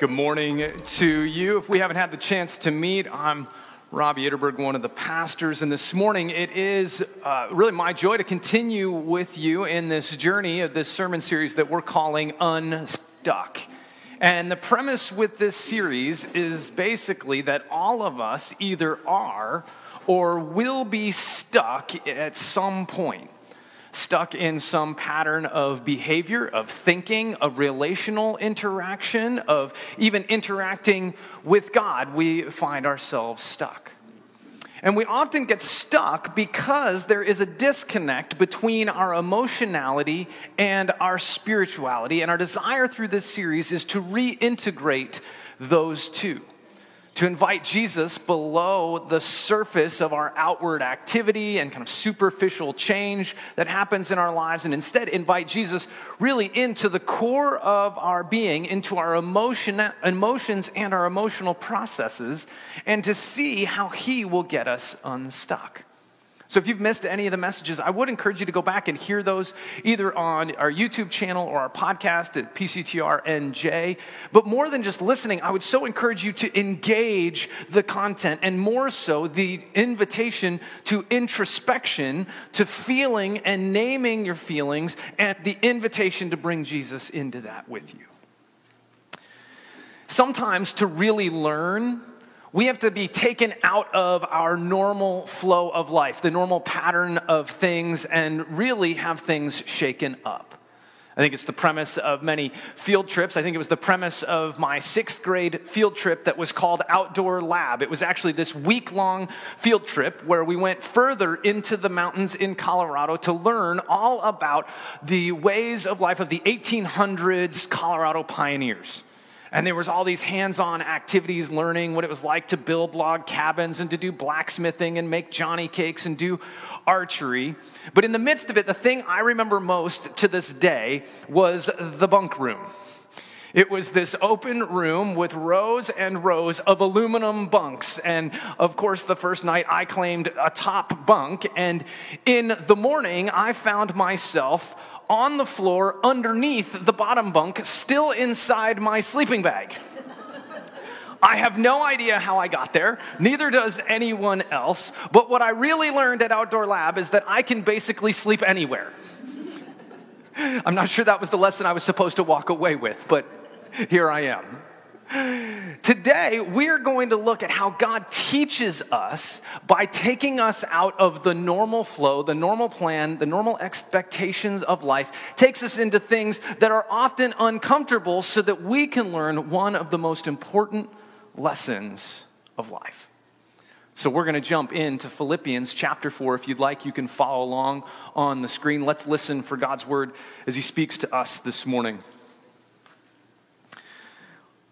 Good morning to you. If we haven't had the chance to meet, I'm Robbie Ytterberg, one of the pastors, and this morning it is uh, really my joy to continue with you in this journey of this sermon series that we're calling Unstuck. And the premise with this series is basically that all of us either are or will be stuck at some point stuck in some pattern of behavior, of thinking, of relational interaction, of even interacting with God, we find ourselves stuck. And we often get stuck because there is a disconnect between our emotionality and our spirituality. And our desire through this series is to reintegrate those two to invite Jesus below the surface of our outward activity and kind of superficial change that happens in our lives, and instead invite Jesus really into the core of our being, into our emotion, emotions and our emotional processes, and to see how He will get us unstuck. So if you've missed any of the messages, I would encourage you to go back and hear those either on our YouTube channel or our podcast at PCTRNJ. But more than just listening, I would so encourage you to engage the content and more so the invitation to introspection, to feeling and naming your feelings, and the invitation to bring Jesus into that with you. Sometimes to really learn, we have to be taken out of our normal flow of life, the normal pattern of things, and really have things shaken up. I think it's the premise of many field trips. I think it was the premise of my sixth grade field trip that was called Outdoor Lab. It was actually this week long field trip where we went further into the mountains in Colorado to learn all about the ways of life of the 1800s Colorado pioneers. And there was all these hands-on activities learning what it was like to build log cabins and to do blacksmithing and make johnny cakes and do archery. But in the midst of it, the thing I remember most to this day was the bunk room. It was this open room with rows and rows of aluminum bunks. And of course, the first night I claimed a top bunk. And in the morning, I found myself on the floor underneath the bottom bunk, still inside my sleeping bag. I have no idea how I got there, neither does anyone else. But what I really learned at Outdoor Lab is that I can basically sleep anywhere. I'm not sure that was the lesson I was supposed to walk away with, but here I am. Today, we're going to look at how God teaches us by taking us out of the normal flow, the normal plan, the normal expectations of life, takes us into things that are often uncomfortable so that we can learn one of the most important lessons of life. So, we're going to jump into Philippians chapter 4. If you'd like, you can follow along on the screen. Let's listen for God's word as He speaks to us this morning.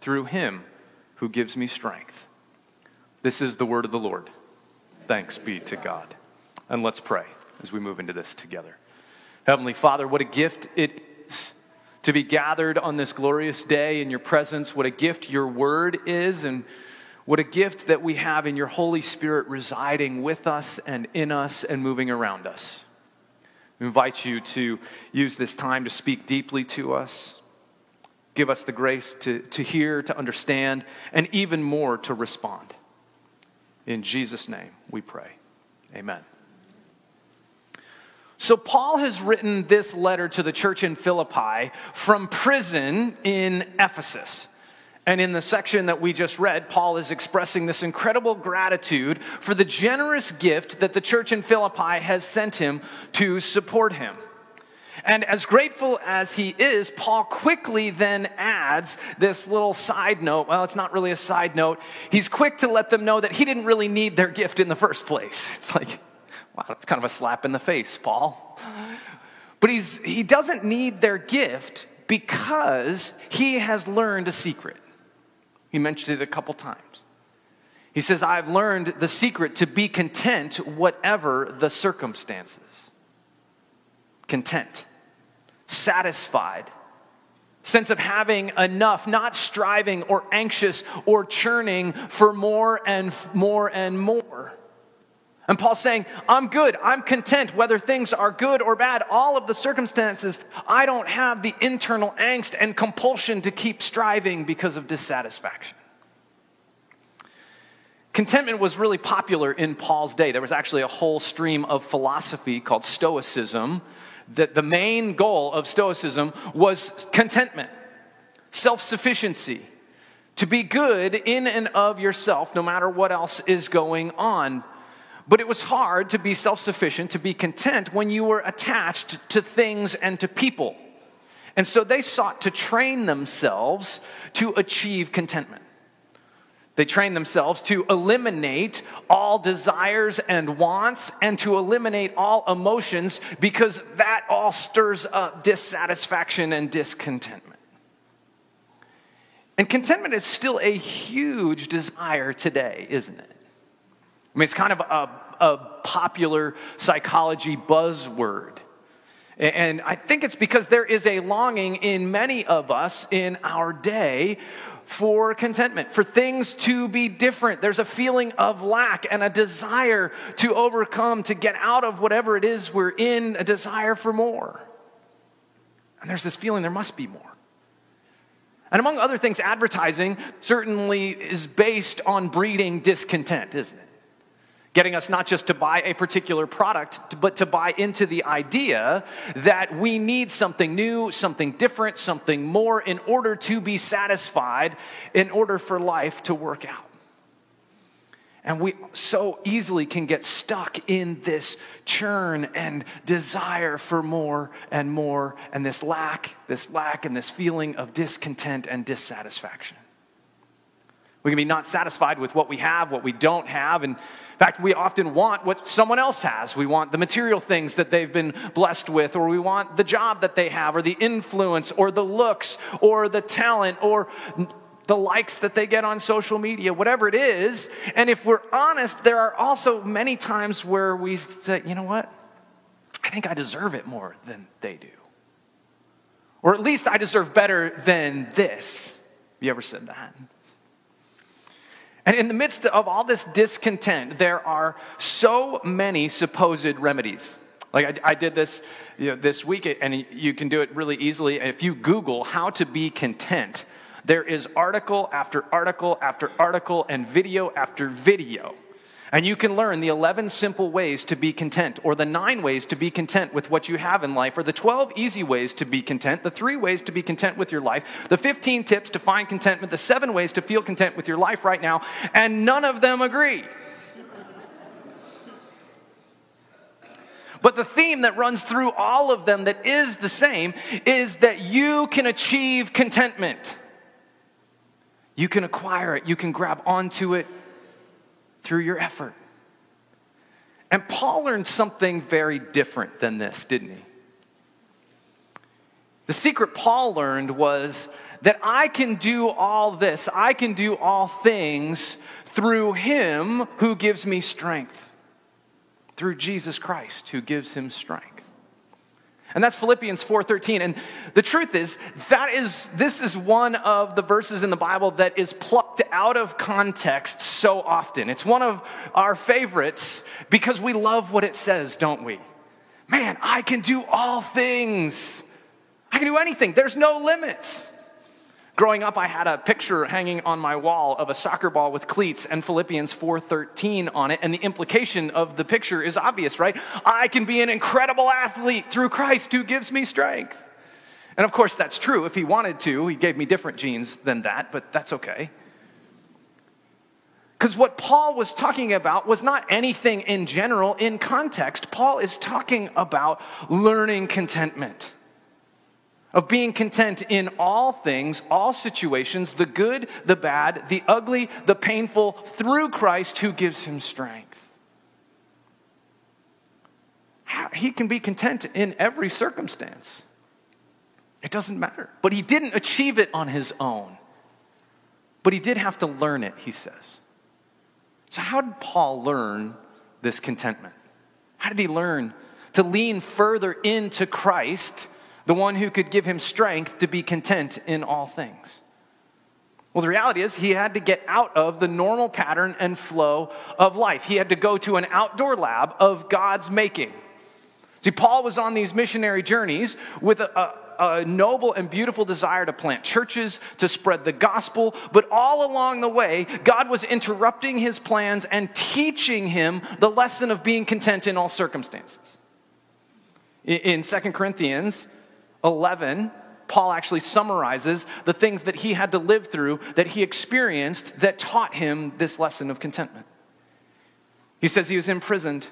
through him who gives me strength. This is the word of the Lord. Thanks be to God. And let's pray as we move into this together. Heavenly Father, what a gift it is to be gathered on this glorious day in your presence. What a gift your word is, and what a gift that we have in your Holy Spirit residing with us and in us and moving around us. We invite you to use this time to speak deeply to us Give us the grace to, to hear, to understand, and even more to respond. In Jesus' name we pray. Amen. So, Paul has written this letter to the church in Philippi from prison in Ephesus. And in the section that we just read, Paul is expressing this incredible gratitude for the generous gift that the church in Philippi has sent him to support him. And as grateful as he is, Paul quickly then adds this little side note. Well, it's not really a side note. He's quick to let them know that he didn't really need their gift in the first place. It's like, wow, that's kind of a slap in the face, Paul. But he's, he doesn't need their gift because he has learned a secret. He mentioned it a couple times. He says, I've learned the secret to be content, whatever the circumstances. Content, satisfied, sense of having enough, not striving or anxious or churning for more and more and more. And Paul's saying, I'm good, I'm content, whether things are good or bad, all of the circumstances, I don't have the internal angst and compulsion to keep striving because of dissatisfaction. Contentment was really popular in Paul's day. There was actually a whole stream of philosophy called Stoicism, that the main goal of Stoicism was contentment, self sufficiency, to be good in and of yourself no matter what else is going on. But it was hard to be self sufficient, to be content when you were attached to things and to people. And so they sought to train themselves to achieve contentment. They train themselves to eliminate all desires and wants and to eliminate all emotions because that all stirs up dissatisfaction and discontentment. And contentment is still a huge desire today, isn't it? I mean, it's kind of a, a popular psychology buzzword. And I think it's because there is a longing in many of us in our day for contentment, for things to be different. There's a feeling of lack and a desire to overcome, to get out of whatever it is we're in, a desire for more. And there's this feeling there must be more. And among other things, advertising certainly is based on breeding discontent, isn't it? Getting us not just to buy a particular product, but to buy into the idea that we need something new, something different, something more in order to be satisfied, in order for life to work out. And we so easily can get stuck in this churn and desire for more and more, and this lack, this lack, and this feeling of discontent and dissatisfaction. We can be not satisfied with what we have, what we don't have, and in fact, we often want what someone else has. We want the material things that they've been blessed with, or we want the job that they have, or the influence, or the looks, or the talent, or the likes that they get on social media, whatever it is. And if we're honest, there are also many times where we say, you know what? I think I deserve it more than they do. Or at least I deserve better than this. Have You ever said that? And in the midst of all this discontent, there are so many supposed remedies. Like I, I did this you know, this week, and you can do it really easily. If you Google how to be content, there is article after article after article and video after video and you can learn the 11 simple ways to be content, or the nine ways to be content with what you have in life, or the 12 easy ways to be content, the three ways to be content with your life, the 15 tips to find contentment, the seven ways to feel content with your life right now, and none of them agree. But the theme that runs through all of them that is the same is that you can achieve contentment. You can acquire it, you can grab onto it, through your effort. And Paul learned something very different than this, didn't he? The secret Paul learned was that I can do all this, I can do all things through him who gives me strength, through Jesus Christ who gives him strength. And that's Philippians 4:13 and the truth is that is this is one of the verses in the Bible that is plucked out of context so often. It's one of our favorites because we love what it says, don't we? Man, I can do all things. I can do anything. There's no limits. Growing up, I had a picture hanging on my wall of a soccer ball with cleats and Philippians 4:13 on it, and the implication of the picture is obvious, right? I can be an incredible athlete through Christ who gives me strength. And of course, that's true. If he wanted to, he gave me different genes than that, but that's okay. Because what Paul was talking about was not anything in general, in context. Paul is talking about learning contentment, of being content in all things, all situations, the good, the bad, the ugly, the painful, through Christ who gives him strength. He can be content in every circumstance. It doesn't matter. But he didn't achieve it on his own. But he did have to learn it, he says. So, how did Paul learn this contentment? How did he learn to lean further into Christ, the one who could give him strength to be content in all things? Well, the reality is, he had to get out of the normal pattern and flow of life. He had to go to an outdoor lab of God's making. See, Paul was on these missionary journeys with a, a a noble and beautiful desire to plant churches, to spread the gospel, but all along the way, God was interrupting his plans and teaching him the lesson of being content in all circumstances. In 2 Corinthians 11, Paul actually summarizes the things that he had to live through, that he experienced, that taught him this lesson of contentment. He says he was imprisoned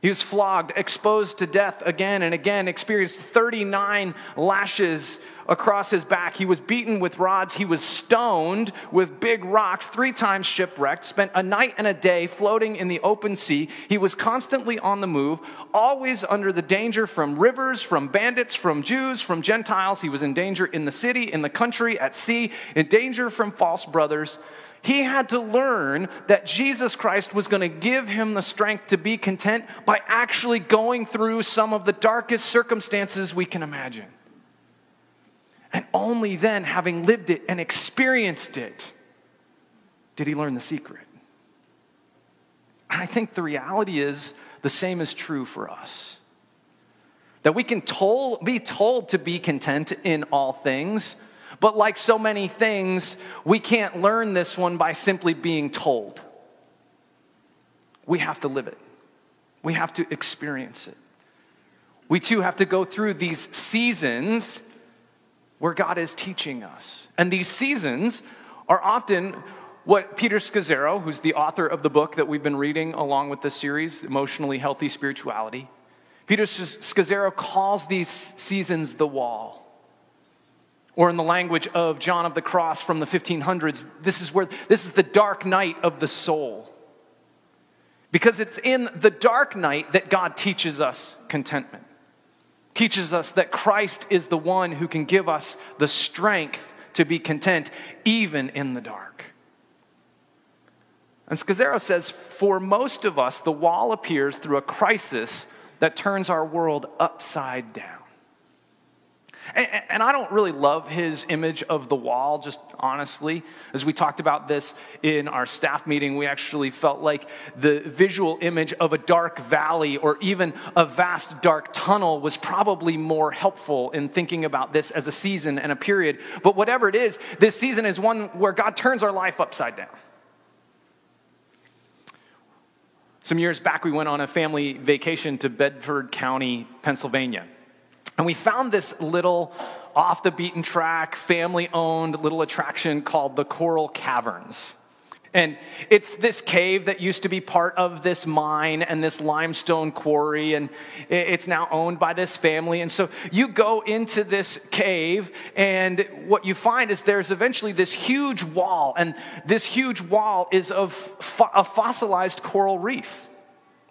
he was flogged, exposed to death again and again, experienced 39 lashes across his back. He was beaten with rods. He was stoned with big rocks, three times shipwrecked, spent a night and a day floating in the open sea. He was constantly on the move, always under the danger from rivers, from bandits, from Jews, from Gentiles. He was in danger in the city, in the country, at sea, in danger from false brothers. He had to learn that Jesus Christ was going to give him the strength to be content by actually going through some of the darkest circumstances we can imagine. And only then, having lived it and experienced it, did he learn the secret. And I think the reality is the same is true for us. That we can told, be told to be content in all things but like so many things, we can't learn this one by simply being told. We have to live it, we have to experience it. We too have to go through these seasons where God is teaching us. And these seasons are often what Peter Scazzero, who's the author of the book that we've been reading along with this series, Emotionally Healthy Spirituality, Peter Scazzero calls these seasons the wall. Or in the language of John of the Cross from the 1500s, this is where this is the dark night of the soul. Because it's in the dark night that God teaches us contentment. Teaches us that Christ is the one who can give us the strength to be content even in the dark. And Scazzero says, for most of us, the wall appears through a crisis that turns our world upside down. And, and, I don't really love his image of the wall, just honestly. As we talked about this in our staff meeting, we actually felt like the visual image of a dark valley or even a vast dark tunnel was probably more helpful in thinking about this as a season and a period. But whatever it is, this season is one where God turns our life upside down. Some years back, we went on a family vacation to Bedford County, Pennsylvania. And we found this little off the beaten track, family owned little attraction called the Coral Caverns. And it's this cave that used to be part of this mine and this limestone quarry, and it's now owned by this family. And so you go into this cave, and what you find is there's eventually this huge wall, and this huge wall is of a fossilized coral reef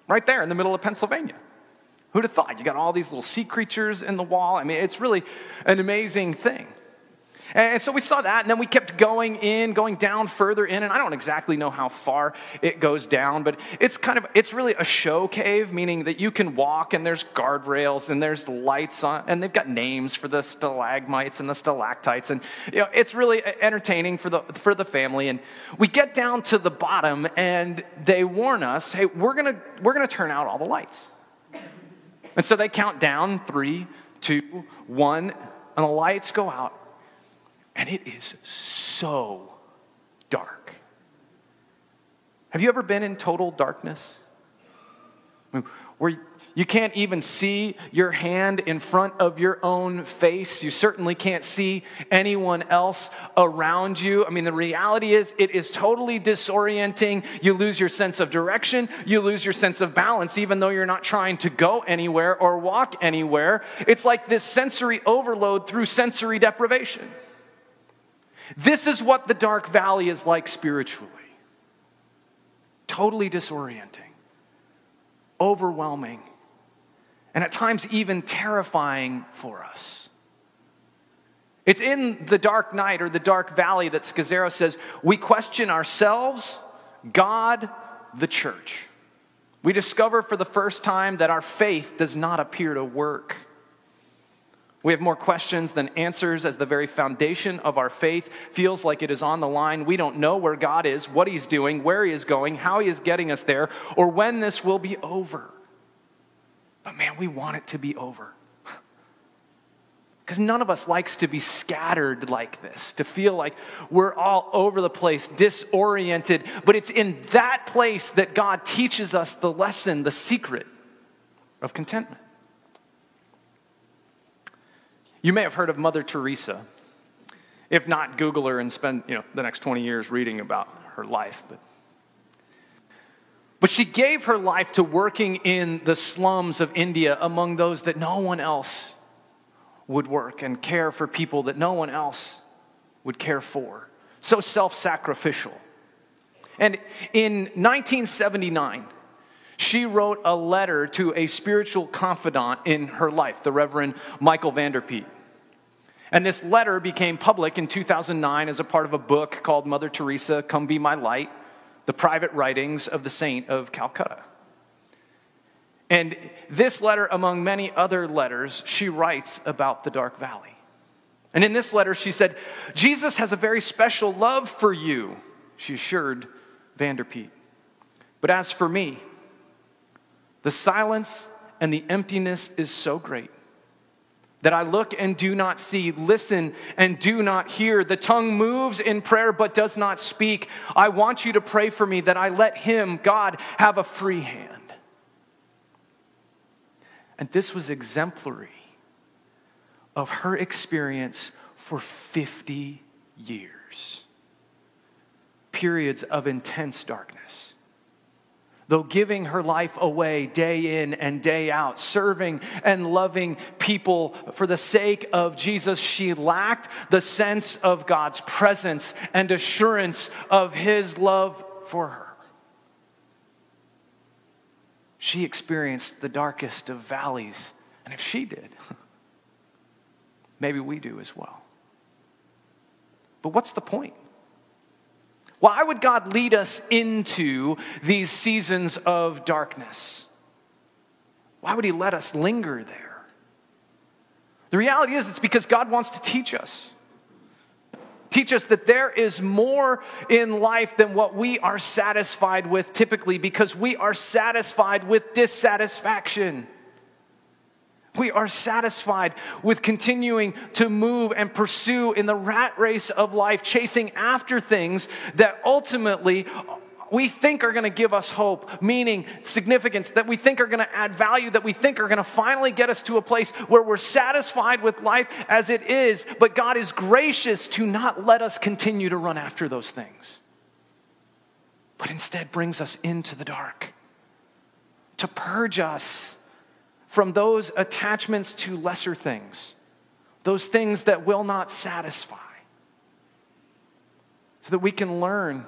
right there in the middle of Pennsylvania. Who'd have thought? You got all these little sea creatures in the wall. I mean, it's really an amazing thing. And so we saw that, and then we kept going in, going down further in, and I don't exactly know how far it goes down, but it's kind of, it's really a show cave, meaning that you can walk and there's guardrails and there's lights on, and they've got names for the stalagmites and the stalactites, and you know, it's really entertaining for the, for the family. And we get down to the bottom, and they warn us, hey, we're gonna, we're gonna turn out all the lights. And so they count down three, two, one, and the lights go out. And it is so dark. Have you ever been in total darkness? I mean, where You can't even see your hand in front of your own face. You certainly can't see anyone else around you. I mean, the reality is, it is totally disorienting. You lose your sense of direction, you lose your sense of balance, even though you're not trying to go anywhere or walk anywhere. It's like this sensory overload through sensory deprivation. This is what the dark valley is like spiritually totally disorienting, overwhelming and at times even terrifying for us. It's in the dark night or the dark valley that Scazzero says we question ourselves, God, the church. We discover for the first time that our faith does not appear to work. We have more questions than answers as the very foundation of our faith feels like it is on the line. We don't know where God is, what He's doing, where He is going, how He is getting us there, or when this will be over. But man, we want it to be over. Because none of us likes to be scattered like this, to feel like we're all over the place, disoriented. But it's in that place that God teaches us the lesson, the secret of contentment. You may have heard of Mother Teresa. If not, Google her and spend you know, the next 20 years reading about her life. But but she gave her life to working in the slums of India among those that no one else would work and care for people that no one else would care for. So self sacrificial. And in 1979, she wrote a letter to a spiritual confidant in her life, the Reverend Michael Vanderpeet. And this letter became public in 2009 as a part of a book called Mother Teresa, Come Be My Light the private writings of the saint of Calcutta. And this letter, among many other letters, she writes about the dark valley. And in this letter, she said, Jesus has a very special love for you, she assured Vanderpeet. But as for me, the silence and the emptiness is so great that I look and do not see, listen and do not hear. The tongue moves in prayer but does not speak. I want you to pray for me that I let Him, God, have a free hand. And this was exemplary of her experience for 50 years. Periods of intense darkness though giving her life away day in and day out, serving and loving people for the sake of Jesus, she lacked the sense of God's presence and assurance of his love for her. She experienced the darkest of valleys, and if she did, maybe we do as well. But what's the point? Why would God lead us into these seasons of darkness? Why would He let us linger there? The reality is, it's because God wants to teach us. Teach us that there is more in life than what we are satisfied with typically because we are satisfied with dissatisfaction. We are satisfied with continuing to move and pursue in the rat race of life, chasing after things that ultimately we think are going to give us hope, meaning, significance, that we think are going to add value, that we think are going to finally get us to a place where we're satisfied with life as it is, but God is gracious to not let us continue to run after those things, but instead brings us into the dark to purge us from those attachments to lesser things, those things that will not satisfy, so that we can learn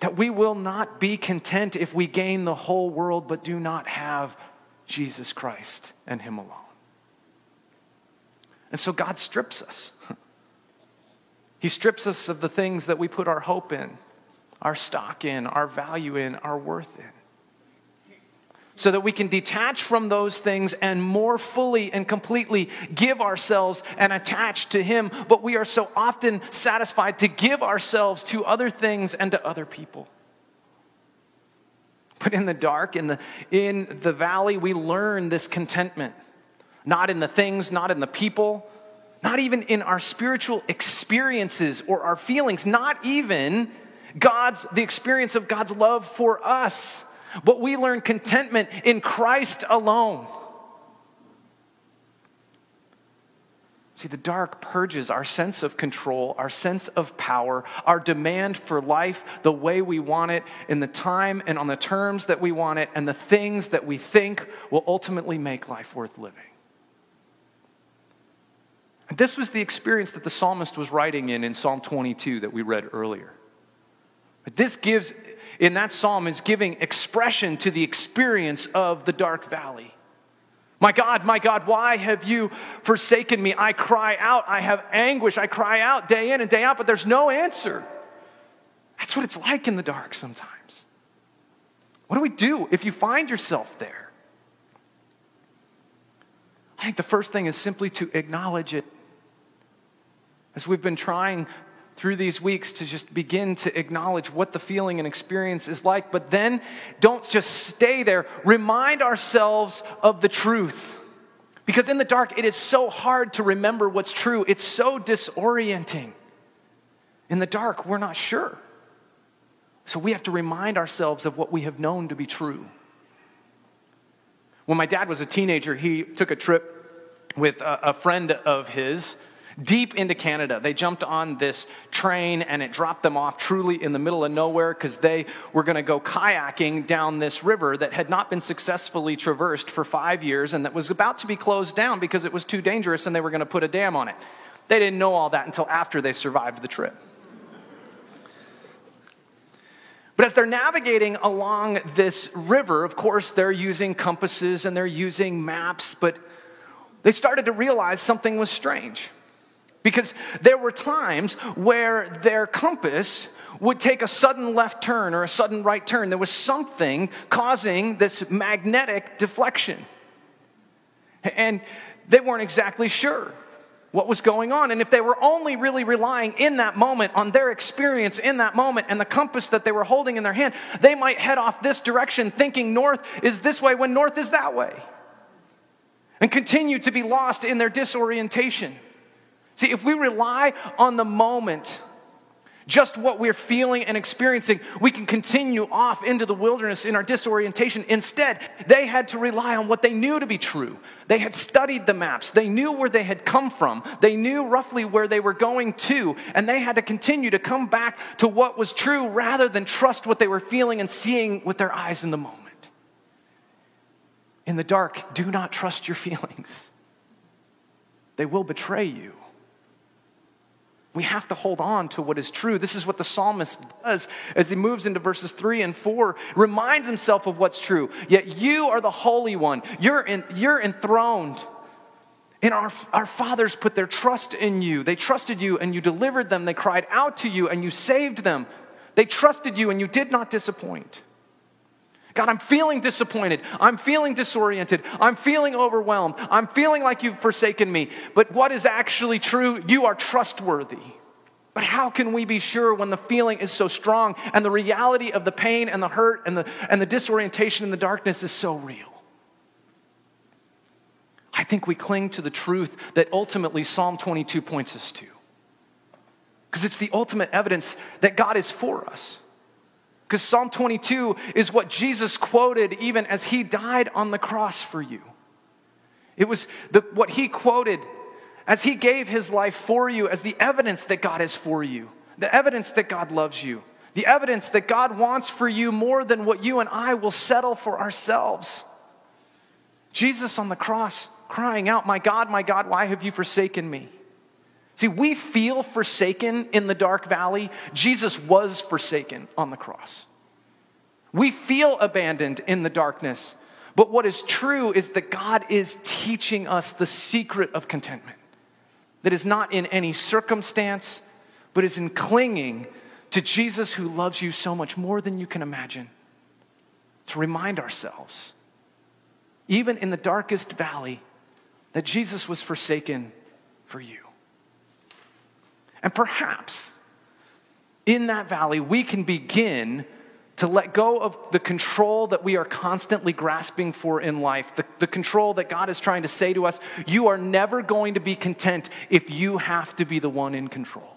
that we will not be content if we gain the whole world but do not have Jesus Christ and Him alone. And so God strips us. He strips us of the things that we put our hope in, our stock in, our value in, our worth in so that we can detach from those things and more fully and completely give ourselves and attach to Him. But we are so often satisfied to give ourselves to other things and to other people. But in the dark, in the, in the valley, we learn this contentment. Not in the things, not in the people, not even in our spiritual experiences or our feelings, not even God's, the experience of God's love for us but we learn contentment in Christ alone. See, the dark purges our sense of control, our sense of power, our demand for life the way we want it, in the time and on the terms that we want it, and the things that we think will ultimately make life worth living. This was the experience that the psalmist was writing in in Psalm 22 that we read earlier. But this gives, in that psalm, is giving expression to the experience of the dark valley. My God, my God, why have you forsaken me? I cry out. I have anguish. I cry out day in and day out, but there's no answer. That's what it's like in the dark sometimes. What do we do if you find yourself there? I think the first thing is simply to acknowledge it. As we've been trying through these weeks to just begin to acknowledge what the feeling and experience is like, but then don't just stay there. Remind ourselves of the truth. Because in the dark, it is so hard to remember what's true, it's so disorienting. In the dark, we're not sure. So we have to remind ourselves of what we have known to be true. When my dad was a teenager, he took a trip with a, friend of his deep into Canada. They jumped on this train and it dropped them off truly in the middle of nowhere because they were going to go kayaking down this river that had not been successfully traversed for five years and that was about to be closed down because it was too dangerous and they were going to put a dam on it. They didn't know all that until after they survived the trip. But as they're navigating along this river, of course, they're using compasses and they're using maps, but they started to realize something was strange. Because there were times where their compass would take a sudden left turn or a sudden right turn. There was something causing this magnetic deflection. And they weren't exactly sure what was going on. And if they were only really relying in that moment on their experience in that moment and the compass that they were holding in their hand, they might head off this direction thinking north is this way when north is that way. And continue to be lost in their disorientation. See, if we rely on the moment, just what we're feeling and experiencing, we can continue off into the wilderness in our disorientation. Instead, they had to rely on what they knew to be true. They had studied the maps, they knew where they had come from, they knew roughly where they were going to, and they had to continue to come back to what was true rather than trust what they were feeling and seeing with their eyes in the moment. In the dark, do not trust your feelings, they will betray you. We have to hold on to what is true. This is what the psalmist does as he moves into verses 3 and 4, reminds himself of what's true. Yet you are the Holy One, you're, in, you're enthroned. And our, our fathers put their trust in you. They trusted you and you delivered them. They cried out to you and you saved them. They trusted you and you did not disappoint. God, I'm feeling disappointed. I'm feeling disoriented. I'm feeling overwhelmed. I'm feeling like you've forsaken me. But what is actually true? You are trustworthy. But how can we be sure when the feeling is so strong and the reality of the pain and the hurt and the, and the disorientation and the darkness is so real? I think we cling to the truth that ultimately Psalm 22 points us to. Because it's the ultimate evidence that God is for us. Because Psalm 22 is what Jesus quoted even as he died on the cross for you. It was the, what he quoted as he gave his life for you as the evidence that God is for you, the evidence that God loves you, the evidence that God wants for you more than what you and I will settle for ourselves. Jesus on the cross crying out, My God, my God, why have you forsaken me? See, we feel forsaken in the dark valley. Jesus was forsaken on the cross. We feel abandoned in the darkness. But what is true is that God is teaching us the secret of contentment that is not in any circumstance, but is in clinging to Jesus who loves you so much more than you can imagine. To remind ourselves, even in the darkest valley, that Jesus was forsaken for you. And perhaps in that valley, we can begin to let go of the control that we are constantly grasping for in life, the, the, control that God is trying to say to us, you are never going to be content if you have to be the one in control.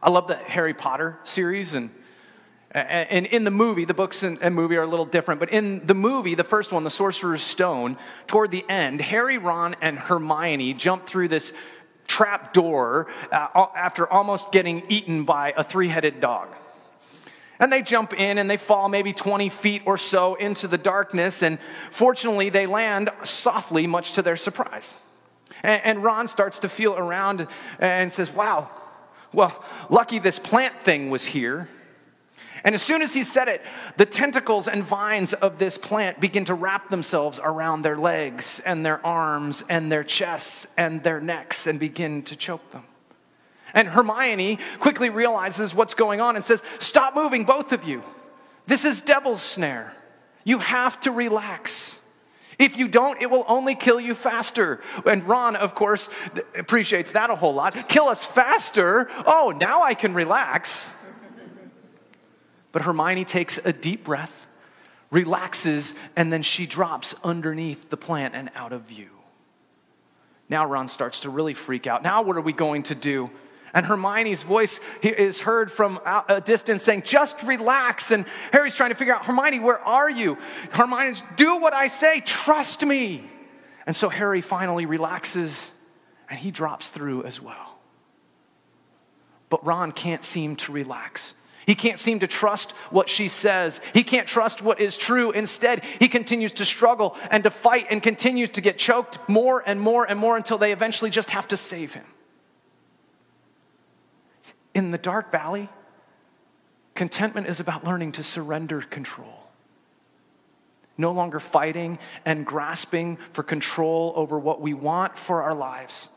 I love the Harry Potter series, and And in the movie, the books and movie are a little different, but in the movie, the first one, The Sorcerer's Stone, toward the end, Harry, Ron, and Hermione jump through this trap door uh, after almost getting eaten by a three headed dog. And they jump in and they fall maybe 20 feet or so into the darkness, and fortunately, they land softly, much to their surprise. And, Ron starts to feel around and says, Wow, well, lucky this plant thing was here. And as soon as he said it, the tentacles and vines of this plant begin to wrap themselves around their legs and their arms and their chests and their necks and begin to choke them. And Hermione quickly realizes what's going on and says, Stop moving, both of you. This is devil's snare. You have to relax. If you don't, it will only kill you faster. And Ron, of course, appreciates that a whole lot. Kill us faster. Oh, now I can relax. But Hermione takes a deep breath, relaxes, and then she drops underneath the plant and out of view. Now Ron starts to really freak out. Now, what are we going to do? And Hermione's voice is heard from a distance saying, Just relax. And Harry's trying to figure out, Hermione, where are you? Hermione's, Do what I say, trust me. And so Harry finally relaxes and he drops through as well. But Ron can't seem to relax. He can't seem to trust what she says. He can't trust what is true. Instead, he continues to struggle and to fight and continues to get choked more and more and more until they eventually just have to save him. In the dark valley, contentment is about learning to surrender control. No longer fighting and grasping for control over what we want for our lives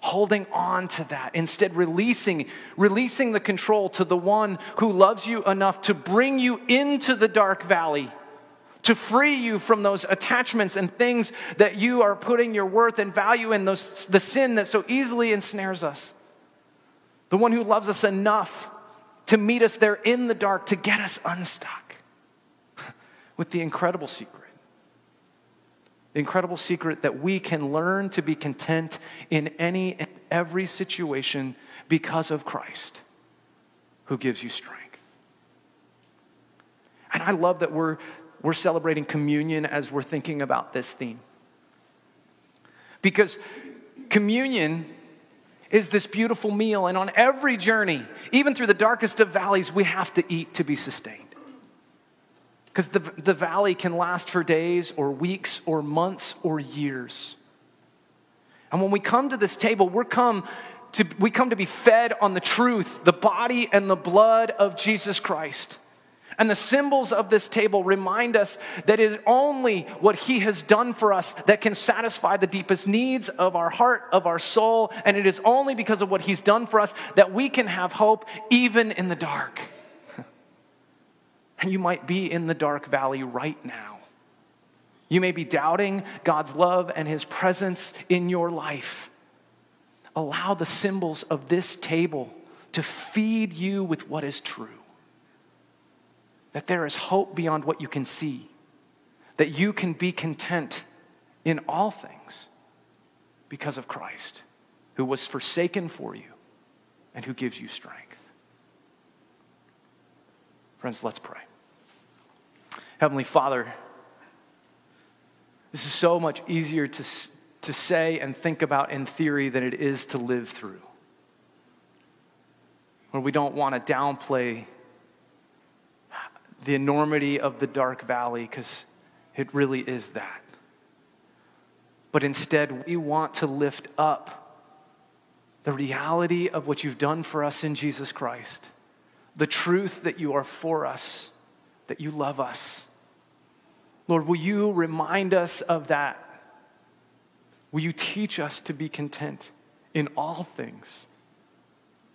holding on to that instead releasing releasing the control to the one who loves you enough to bring you into the dark valley to free you from those attachments and things that you are putting your worth and value in those the sin that so easily ensnares us. The one who loves us enough to meet us there in the dark to get us unstuck with the incredible secret incredible secret that we can learn to be content in any and every situation because of Christ who gives you strength. And I love that we're, we're celebrating communion as we're thinking about this theme. Because communion is this beautiful meal, and on every journey, even through the darkest of valleys, we have to eat to be sustained. Because the, the valley can last for days or weeks or months or years. And when we come to this table, we're come to, we come to be fed on the truth, the body and the blood of Jesus Christ. And the symbols of this table remind us that it is only what He has done for us that can satisfy the deepest needs of our heart, of our soul. And it is only because of what He's done for us that we can have hope even in the dark. And you might be in the dark valley right now. You may be doubting God's love and His presence in your life. Allow the symbols of this table to feed you with what is true. That there is hope beyond what you can see. That you can be content in all things because of Christ, who was forsaken for you and who gives you strength. Friends, let's pray. Heavenly Father, this is so much easier to, to say and think about in theory than it is to live through. Where we don't want to downplay the enormity of the dark valley because it really is that. But instead, we want to lift up the reality of what you've done for us in Jesus Christ, the truth that you are for us, that you love us Lord, will you remind us of that? Will you teach us to be content in all things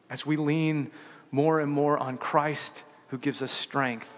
as we lean more and more on Christ who gives us strength